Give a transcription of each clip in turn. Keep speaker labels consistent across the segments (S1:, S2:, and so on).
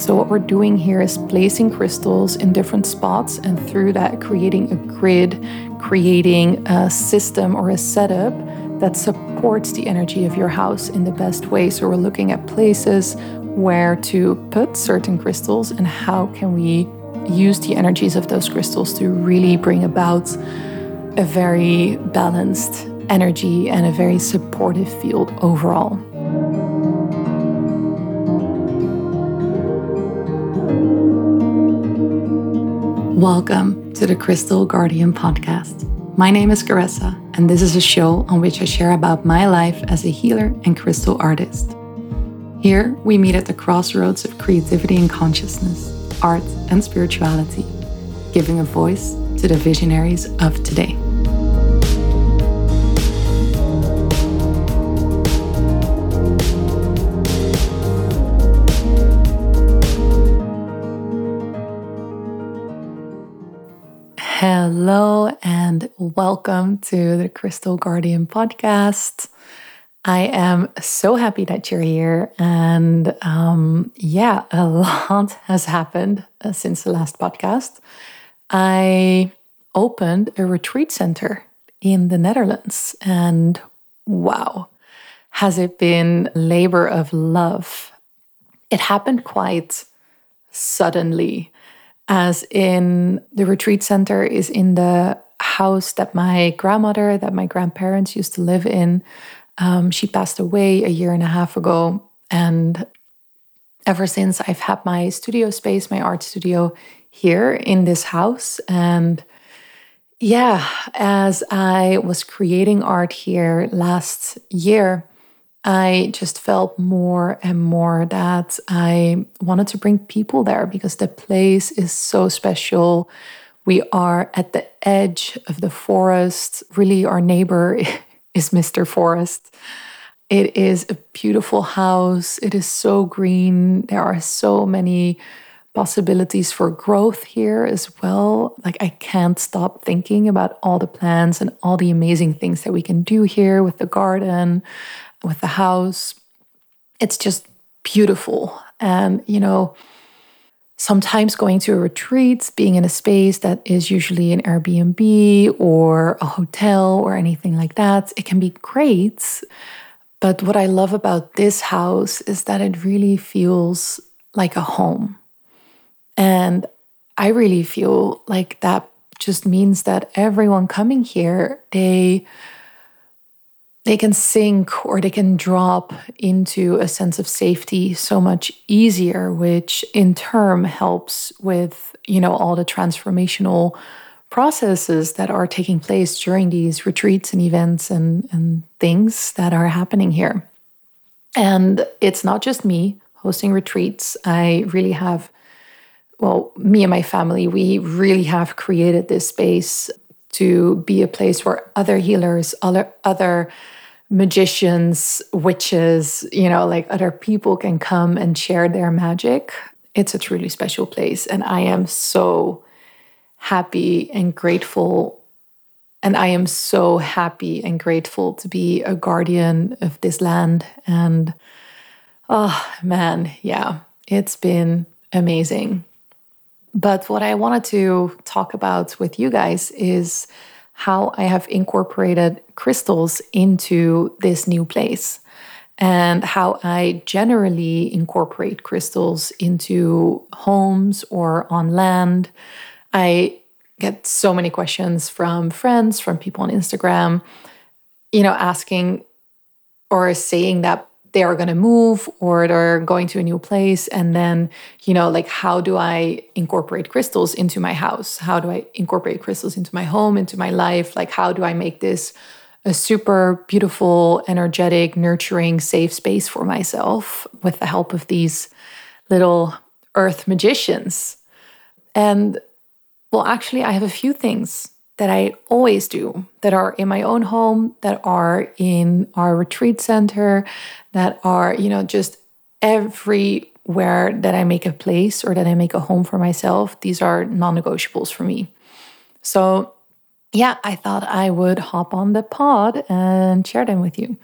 S1: So, what we're doing here is placing crystals in different spots and through that, creating a grid, creating a system or a setup that supports the energy of your house in the best way. So, we're looking at places where to put certain crystals and how can we use the energies of those crystals to really bring about a very balanced energy and a very supportive field overall. Welcome to the Crystal Guardian podcast. My name is Caressa, and this is a show on which I share about my life as a healer and crystal artist. Here, we meet at the crossroads of creativity and consciousness, art and spirituality, giving a voice to the visionaries of today. Hello, and welcome to the Crystal Guardian podcast. I am so happy that you're here. And um, yeah, a lot has happened uh, since the last podcast. I opened a retreat center in the Netherlands, and wow, has it been labor of love? It happened quite suddenly as in the retreat center is in the house that my grandmother, that my grandparents used to live in. Um, she passed away a year and a half ago. And ever since, I've had my studio space, my art studio here in this house. And yeah, as I was creating art here last year, I just felt more and more that I wanted to bring people there because the place is so special. We are at the edge of the forest. Really, our neighbor is Mr. Forest. It is a beautiful house. It is so green. There are so many possibilities for growth here as well. Like, I can't stop thinking about all the plants and all the amazing things that we can do here with the garden with the house. It's just beautiful. And, you know, sometimes going to a retreat, being in a space that is usually an Airbnb or a hotel or anything like that, it can be great. But what I love about this house is that it really feels like a home. And I really feel like that just means that everyone coming here, they they can sink or they can drop into a sense of safety so much easier which in turn helps with you know all the transformational processes that are taking place during these retreats and events and, and things that are happening here. And it's not just me hosting retreats. I really have well me and my family we really have created this space to be a place where other healers, other other magicians, witches, you know, like other people can come and share their magic. It's a truly special place and I am so happy and grateful and I am so happy and grateful to be a guardian of this land and oh man, yeah, it's been amazing. But what I wanted to talk about with you guys is how I have incorporated crystals into this new place and how I generally incorporate crystals into homes or on land. I get so many questions from friends, from people on Instagram, you know, asking or saying that they are going to move or they're going to a new place and then you know like how do i incorporate crystals into my house? How do i incorporate crystals into my home into my life? Like how do i make this a super beautiful energetic nurturing safe space for myself with the help of these little earth magicians? And well actually i have a few things that I always do that are in my own home, that are in our retreat center, that are, you know, just everywhere that I make a place or that I make a home for myself. These are non negotiables for me. So, yeah, I thought I would hop on the pod and share them with you.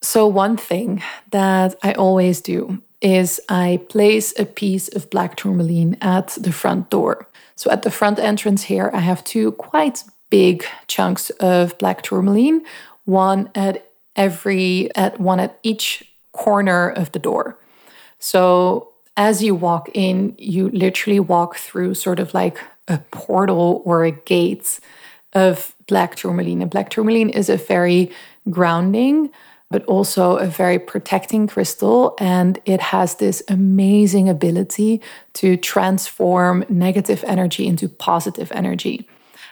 S1: So, one thing that I always do is I place a piece of black tourmaline at the front door. So at the front entrance here, I have two quite big chunks of black tourmaline, one at every at one at each corner of the door. So as you walk in, you literally walk through sort of like a portal or a gate of black tourmaline. And black tourmaline is a very grounding, but also a very protecting crystal. And it has this amazing ability to transform negative energy into positive energy.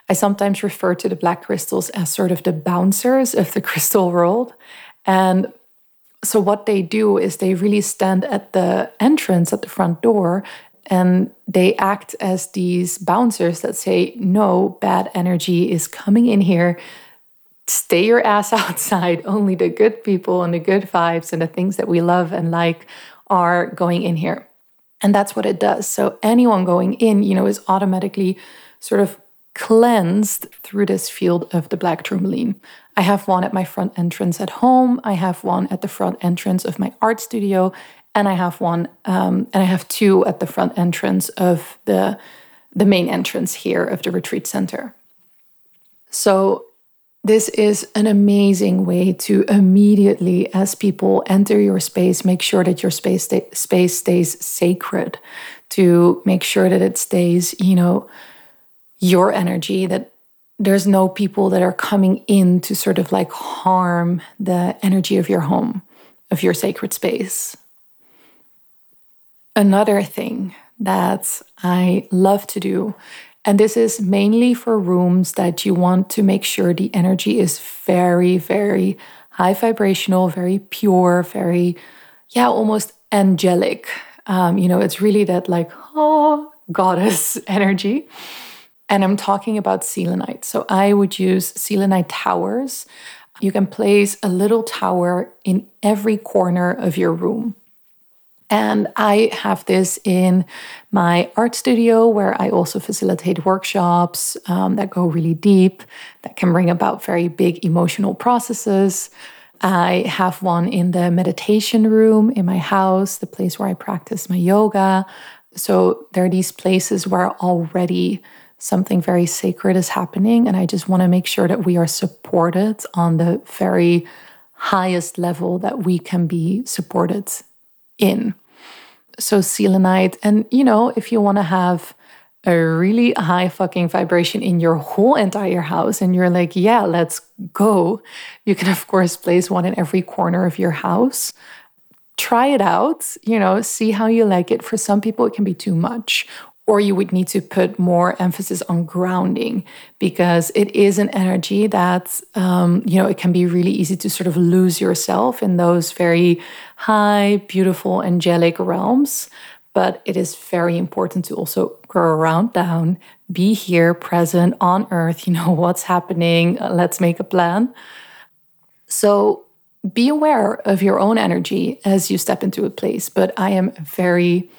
S1: I sometimes refer to the black crystals as sort of the bouncers of the crystal world. And so, what they do is they really stand at the entrance at the front door and they act as these bouncers that say, No, bad energy is coming in here. Stay your ass outside. Only the good people and the good vibes and the things that we love and like are going in here. And that's what it does. So, anyone going in, you know, is automatically sort of cleansed through this field of the black tourmaline. I have one at my front entrance at home. I have one at the front entrance of my art studio, and I have one, um, and I have two at the front entrance of the the main entrance here of the retreat center. So this is an amazing way to immediately, as people enter your space, make sure that your space space stays sacred. To make sure that it stays, you know, your energy that there's no people that are coming in to sort of like harm the energy of your home, of your sacred space. Another thing that I love to do, and this is mainly for rooms that you want to make sure the energy is very, very high vibrational, very pure, very, yeah, almost angelic. Um, you know, it's really that like, oh, goddess energy. And I'm talking about selenite. So I would use selenite towers. You can place a little tower in every corner of your room. And I have this in my art studio where I also facilitate workshops um, that go really deep, that can bring about very big emotional processes. I have one in the meditation room in my house, the place where I practice my yoga. So there are these places where already something very sacred is happening. And I just want to make sure that we are supported on the very highest level that we can be supported in. So, selenite, and you know, if you want to have a really high fucking vibration in your whole entire house, and you're like, yeah, let's go, you can, of course, place one in every corner of your house try it out, you know, see how you like it. For some people, it can be too much, or you would need to put more emphasis on grounding because it is an energy that um, you know it can be really easy to sort of lose yourself in those very high beautiful angelic realms. But it is very important to also ground down be here present on earth you know what's happening let's make a plan. So be aware of your own energy as you step into a place but i am very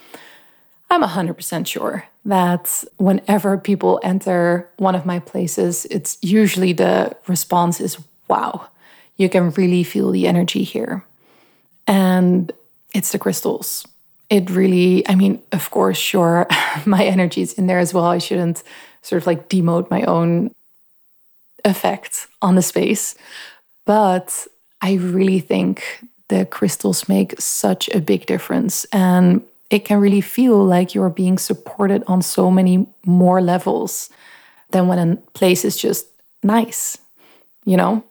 S1: I'm 100% sure that whenever people enter one of my places, it's usually the response is, wow, you can really feel the energy here. And it's the crystals. It really, I mean, of course, sure, my energy is in there as well. I shouldn't sort of like demote my own effect on the space. But I really think the crystals make such a big difference. And it can really feel like you're being supported on so many more levels than when a place is just nice, you know?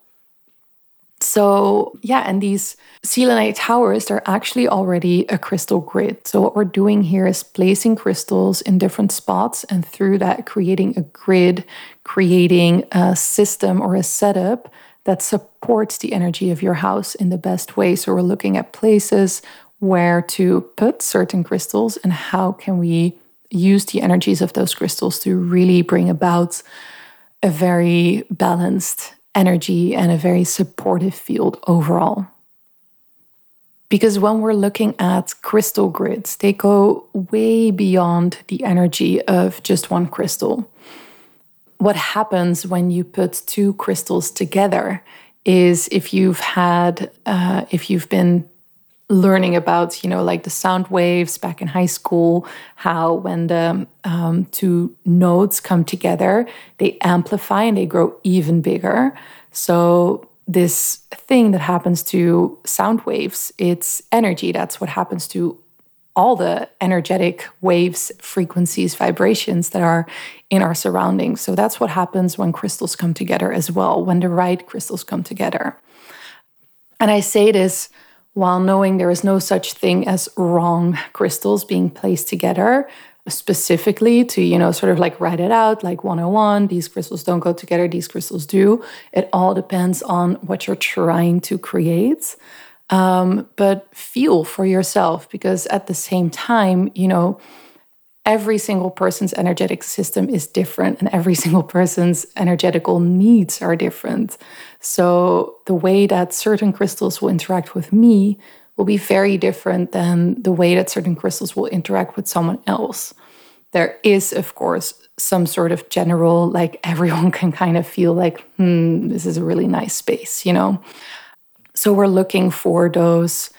S1: So, yeah, and these selenite towers, they're actually already a crystal grid. So, what we're doing here is placing crystals in different spots and through that, creating a grid, creating a system or a setup that supports the energy of your house in the best way. So, we're looking at places where to put certain crystals and how can we use the energies of those crystals to really bring about a very balanced energy and a very supportive field overall. Because when we're looking at crystal grids, they go way beyond the energy of just one crystal. What happens when you put two crystals together is if you've had, uh, if you've been learning about, you know, like the sound waves back in high school, how when the um, two notes come together, they amplify and they grow even bigger. So, this thing that happens to sound waves, it's energy. That's what happens to all the energetic waves, frequencies, vibrations that are in our surroundings. So, that's what happens when crystals come together as well, when the right crystals come together. And I say this while knowing there is no such thing as wrong crystals being placed together specifically to you know sort of like write it out like 101 these crystals don't go together these crystals do. It all depends on what you're trying to create. Um, but feel for yourself because at the same time you know every single person's energetic system is different and every single person's energetical needs are different. So the way that certain crystals will interact with me will be very different than the way that certain crystals will interact with someone else. There is, of course, some sort of general, like everyone can kind of feel like, hmm, this is a really nice space, you know? So we're looking for those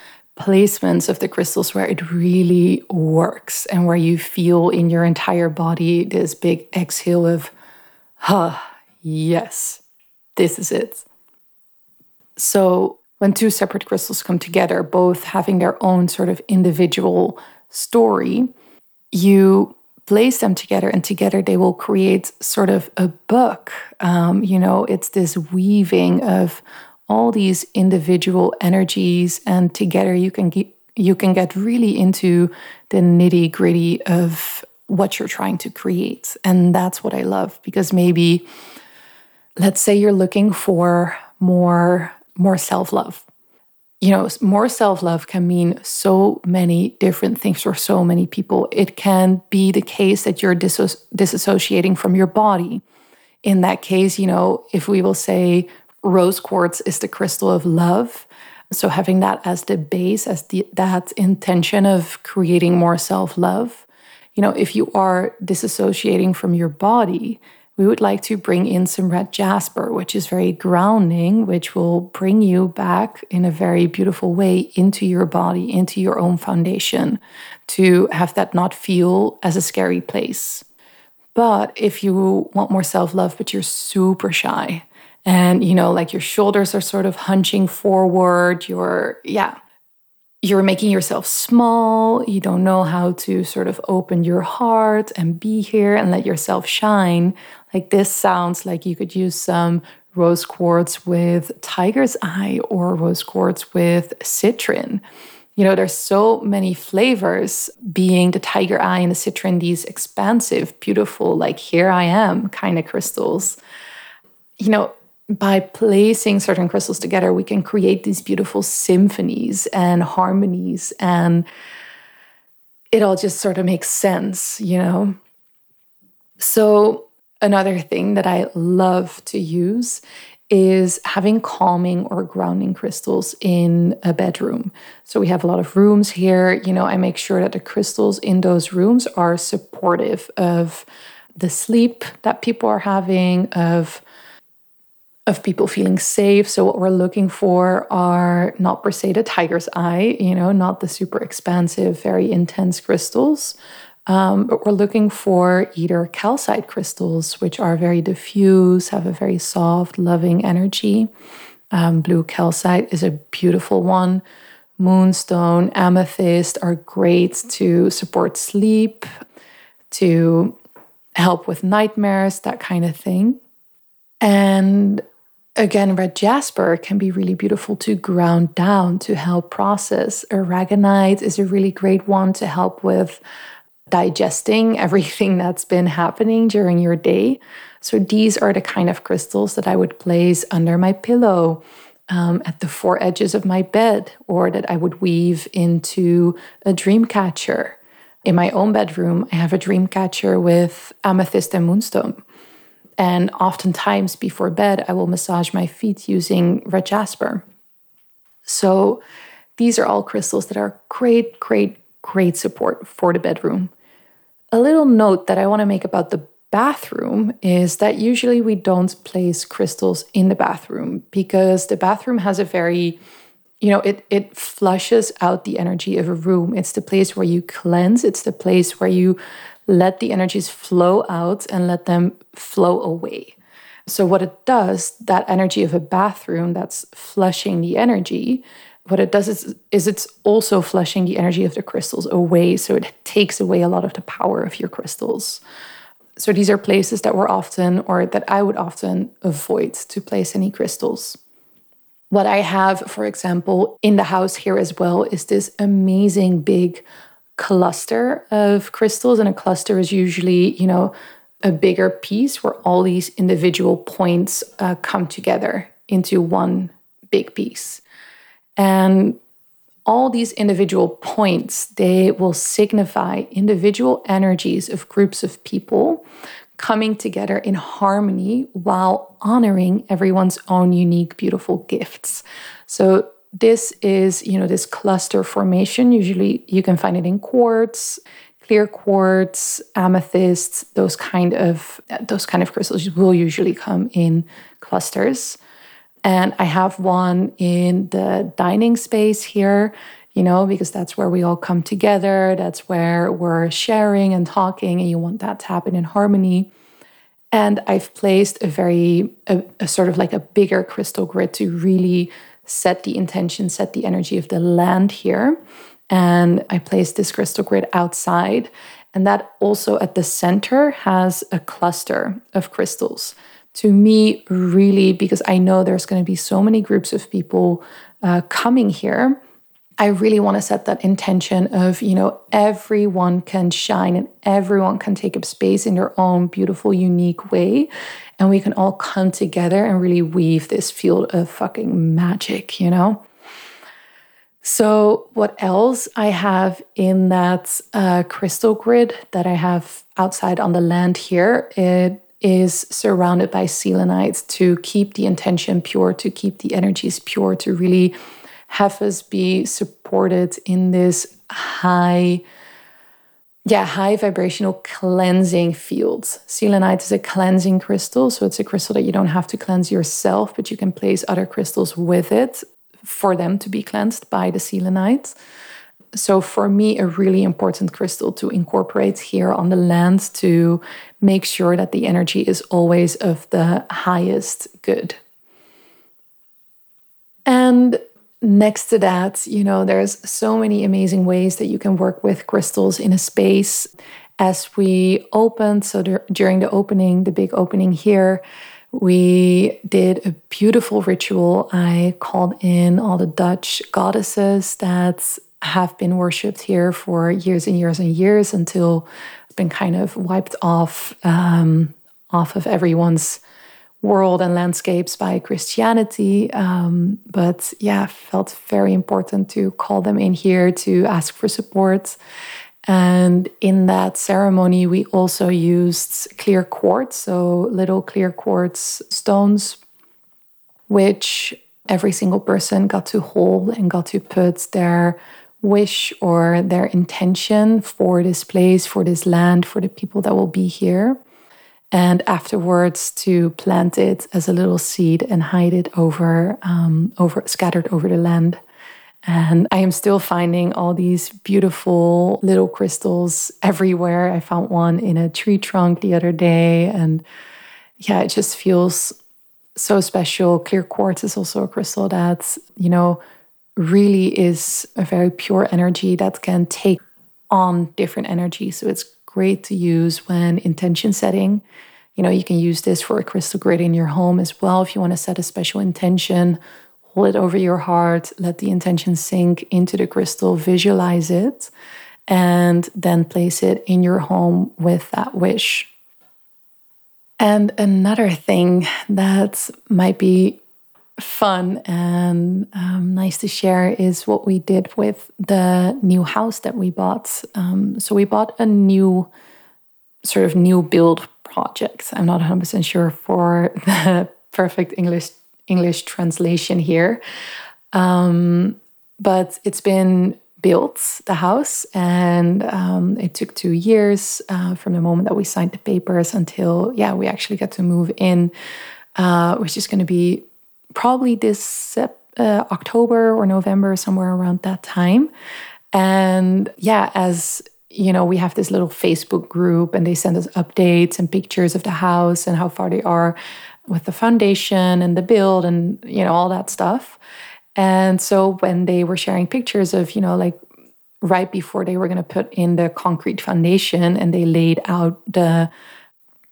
S1: placements of the crystals where it really works and where you feel in your entire body this big exhale of, huh, yes, this is it. So, when two separate crystals come together, both having their own sort of individual story, you place them together and together they will create sort of a book. Um, you know, it's this weaving of all these individual energies and together you can get you can get really into the nitty gritty of what you're trying to create. And that's what i love because maybe let's say you're looking for more more self-love. You know more self-love can mean so many different things for so many people. It can be the case that you're disso- disassociating from your body. In that case you know if we will say rose quartz is the crystal of love. So having that as the base, as the, that intention of creating more self-love. You know, if you are disassociating from your body, we would like to bring in some red jasper, which is very grounding, which will bring you back in a very beautiful way into your body, into your own foundation, to have that not feel as a scary place. But if you want more self love, but you're super shy, and you know like your shoulders are sort of hunching forward. You're yeah you're making yourself small. You don't know how to sort of open your heart and be here and let yourself shine. Like this sounds like you could use some rose quartz with tiger's eye or rose quartz with citrine. You know there's so many flavors being the tiger eye and the citrine these expansive beautiful like here i am kind of crystals. You know by placing certain crystals together, we can create these beautiful symphonies and harmonies, and it all just sort of makes sense, you know? So, another thing that I love to use is having calming or grounding crystals in a bedroom. So we have a lot of rooms here. You know, I make sure that the crystals in those rooms are supportive of the sleep that people are having, of of people feeling safe. So what we're looking for are not per se the tiger's eye, you know, not the super expansive, very intense crystals. Um, but we're looking for either calcite crystals, which are very diffuse, have a very soft, loving energy. Um, blue calcite is a beautiful one. Moonstone, amethyst are great to support sleep, to help with nightmares, that kind of thing. And Again, red jasper can be really beautiful to ground down to help process. Aragonite is a really great one to help with digesting everything that's been happening during your day. So, these are the kind of crystals that I would place under my pillow, um, at the four edges of my bed, or that I would weave into a dream catcher. In my own bedroom, I have a dream catcher with amethyst and moonstone. And oftentimes before bed, I will massage my feet using red jasper. So these are all crystals that are great, great, great support for the bedroom. A little note that I want to make about the bathroom is that usually we don't place crystals in the bathroom because the bathroom has a very you know, it it flushes out the energy of a room. It's the place where you cleanse. It's the place where you let the energies flow out and let them flow away. So what it does, that energy of a bathroom that's flushing the energy, what it does is, is it's also flushing the energy of the crystals away. So it takes away a lot of the power of your crystals. So these are places that we're often, or that I would often avoid to place any crystals. What I have, for example, in the house here as well is this amazing big cluster of crystals. And a cluster is usually, you know, a bigger piece where all these individual points uh, come together into one big piece. And all these individual points, they will signify individual energies of groups of people coming together in harmony while honoring everyone's own unique, beautiful gifts. So this is, you know, this cluster formation. Usually you can find it in quartz, clear quartz, amethysts, those kind of those kind of crystals will usually come in clusters. And I have one in the dining space here, you know, because that's where we all come together. That's where we're sharing and talking, and you want that to happen in harmony. And I've placed a very, a, a sort of like a bigger crystal grid to really set the intention, set the energy of the land here. And I placed this crystal grid outside. And that also at the center has a cluster of crystals to me, really, because I know there's going to be so many groups of people uh, coming here. I really want to set that intention of, you know, everyone can shine and everyone can take up space in their own beautiful, unique way. And we can all come together and really weave this field of fucking magic, you know? So, what else I have in that uh, crystal grid that I have outside on the land here? It is surrounded by selenites to keep the intention pure, to keep the energies pure, to really have us be supported in this high, yeah, high vibrational cleansing field. Selenite is a cleansing crystal, so it's a crystal that you don't have to cleanse yourself, but you can place other crystals with it for them to be cleansed by the selenite. So, for me, a really important crystal to incorporate here on the land to make sure that the energy is always of the highest good. And next to that, you know, there's so many amazing ways that you can work with crystals in a space. As we opened, so there, during the opening, the big opening here, we did a beautiful ritual. I called in all the Dutch goddesses that have been worshipped here for years and years and years until it's been kind of wiped off um, off of everyone's world and landscapes by Christianity. Um, but yeah, felt very important to call them in here to ask for support. And in that ceremony, we also used clear quartz, so little clear quartz stones, which every single person got to hold and got to put their wish or their intention for this place, for this land, for the people that will be here. And afterwards, to plant it as a little seed and hide it over, um, over scattered over the land. And I am still finding all these beautiful little crystals everywhere. I found one in a tree trunk the other day. And yeah, it just feels so special. Clear quartz is also a crystal that's, you know, really is a very pure energy that can take on different energies. So it's great to use when intention setting. You know, you can use this for a crystal grid in your home as well. If you want to set a special intention, hold it over your heart, let the intention sink into the crystal, visualize it, and then place it in your home with that wish. And another thing that might be fun and um, nice to share is what we did with the new house that we bought. Um, so we bought a new sort of new build project. I'm not 100% sure for the perfect English English translation here, um, but it's been built the house and um, it took two years uh, from the moment that we signed the papers until yeah we actually got to move in uh, which is going to be probably this uh, October or November, somewhere around that time. And yeah, as you know, we have this little Facebook group and they send us updates and pictures of the house and how far they are with the foundation and the build and, you know, all that stuff. And so when they were sharing pictures of, you know, like right before they were going to put in the concrete foundation and they laid out the,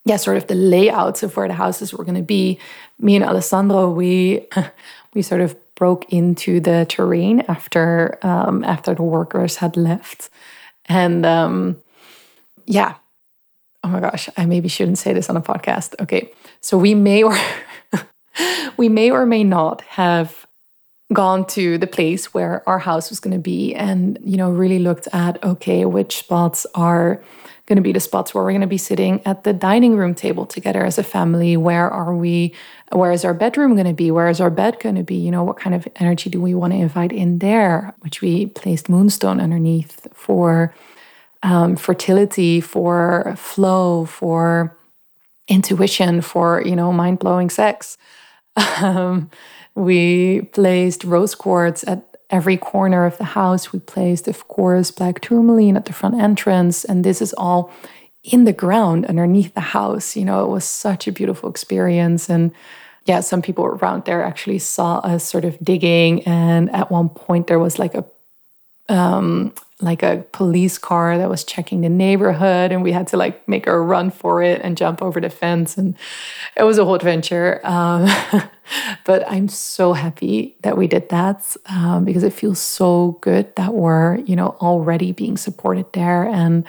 S1: yeah, sort of the layouts of where the houses were going to be, me and Alessandro, we, we sort of broke into the terrain after, um, after the workers had left. And um, yeah, oh my gosh, I maybe shouldn't say this on a podcast. Okay, so we may or we may or may not have gone to the place where our house was going to be and you know really looked at okay which spots are going to be the spots where we're going to be sitting at the dining room table together as a family. Where are we where is our bedroom going to be? Where is our bed going to be? You know what kind of energy do we want to invite in there? Which we placed moonstone underneath for um, fertility for flow for intuition for you know mind-blowing sex. Um, we placed rose quartz at every corner of the house. We placed, of course, black tourmaline at the front entrance. And this is all in the ground underneath the house. You know, it was such a beautiful experience. And yeah, some people around there actually saw us sort of digging. And at one point, there was like a um, like a police car that was checking the neighborhood and we had to like make a run for it and jump over the fence and it was a whole adventure. Um, but i'm so happy that we did that um, because it feels so good that we're you know already being supported there. And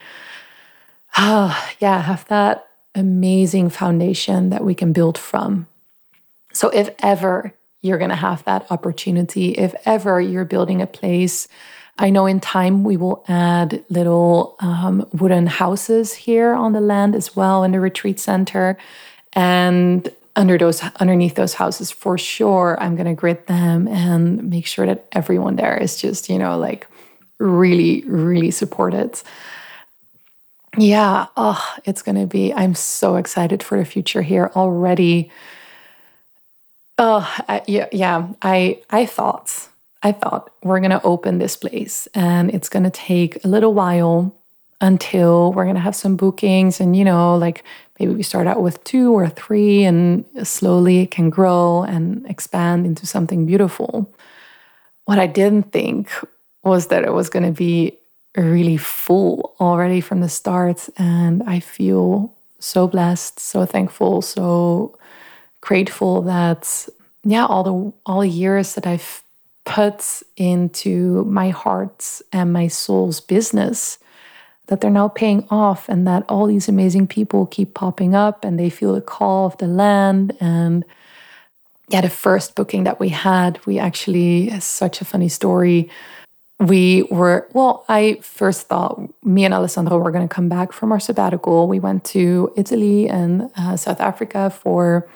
S1: uh, yeah have that amazing foundation that we can build from. So if ever you're going to have that opportunity if ever you're building a place I know in time we will add little um, wooden houses here on the land as well in the retreat center. And under those underneath those houses for sure i'm going to grid them and make sure that everyone there is just you know like really really supported yeah oh it's going to be i'm so excited for the future here already oh I, yeah yeah i i thought I thought we're going to open this place and it's going to take a little while until we're going to have some bookings and you know like maybe we start out with two or three and slowly it can grow and expand into something beautiful. What I didn't think was that it was going to be really full already from the start and I feel so blessed, so thankful, so grateful that yeah, all the all the years that I've put into my heart's and my soul's business that they're now paying off and that all these amazing people keep popping up and they feel the call of the land. And yeah the first booking that we had we actually such a funny story. We were well i first thought me and alessandro were going to come back from our sabbatical. We went to italy and uh, south africa for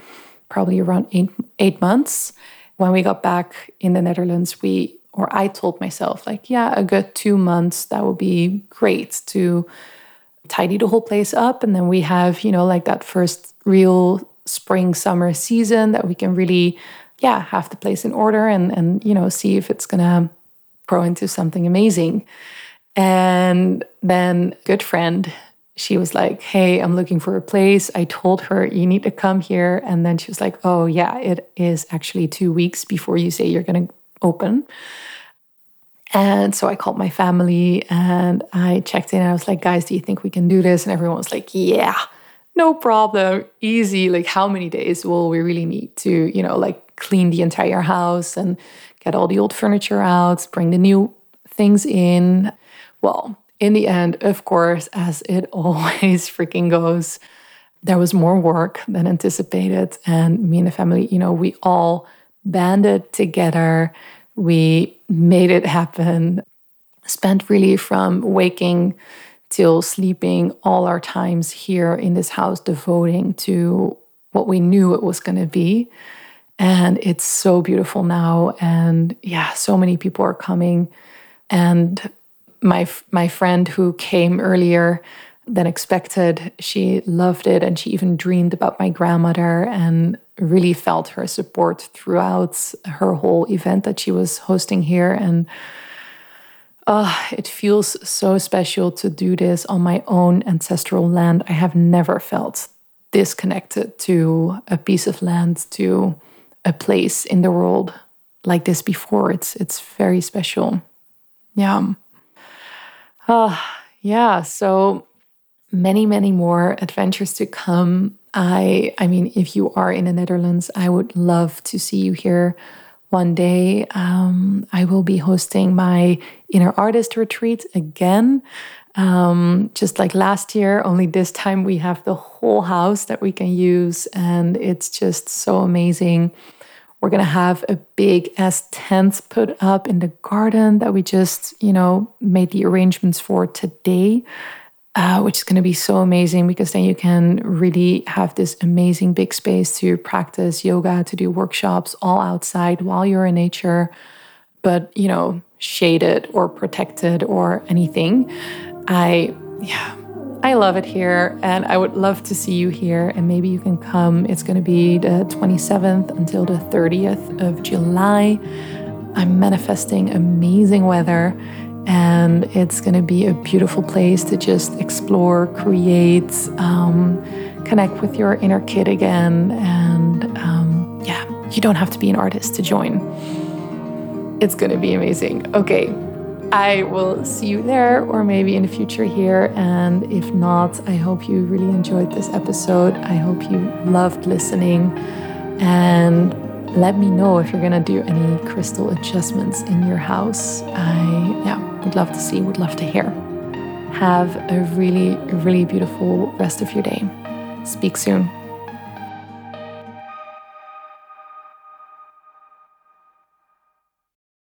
S1: probably around eight, eight months when we got back in the Netherlands, we or I told myself like, yeah, a good two months that would be great to tidy the whole place up, and then we have you know like that first real spring summer season that we can really yeah have the place in order and and you know see if it's gonna grow into something amazing. And then good friend she was like, Hey, I'm looking for a place. I told her, You need to come here. And then she was like, Oh, yeah, it is actually two weeks before you say you're going to open. And so I called my family and I checked in. I was like, Guys, do you think we can do this? And everyone was like, Yeah, no problem. Easy. Like, how many days will we really need to, you know, like clean the entire house and get all the old furniture out, bring the new things in? Well, in the end, of course, as it always freaking goes, there was more work than anticipated. And me and the family, you know, we all banded together. We made it happen, spent really from waking till sleeping all our times here in this house devoting to what we knew it was going to be. And it's so beautiful now. And yeah, so many people are coming. And my my friend who came earlier than expected, she loved it and she even dreamed about my grandmother and really felt her support throughout her whole event that she was hosting here. And uh, it feels so special to do this on my own ancestral land. I have never felt disconnected to a piece of land, to a place in the world like this before. It's it's very special. Yeah. Uh, yeah. So many, many more adventures to come. I I mean, if you are in the Netherlands, I would love to see you here one day. Um, I will be hosting my inner artist retreat again. Um, just like last year, only this time we have the whole house that we can use, and it's just so amazing. We're gonna have a big ass tent put up in the garden that we just, you know, made the arrangements for today uh, which is going to be so amazing because then you can really have this amazing big space to practice yoga, to do workshops all outside while you're in nature, but you know, shaded or protected or anything. I, yeah. I love it here and I would love to see you here. And maybe you can come. It's going to be the 27th until the 30th of July. I'm manifesting amazing weather and it's going to be a beautiful place to just explore, create, um, connect with your inner kid again. And um, yeah, you don't have to be an artist to join. It's going to be amazing. Okay, I will see you there or maybe in the future here. And if not, I hope you really enjoyed this episode. I hope you loved listening. And let me know if you're going to do any crystal adjustments in your house. I, yeah would love to see, would love to hear. Have a really, really beautiful rest of your day. Speak soon.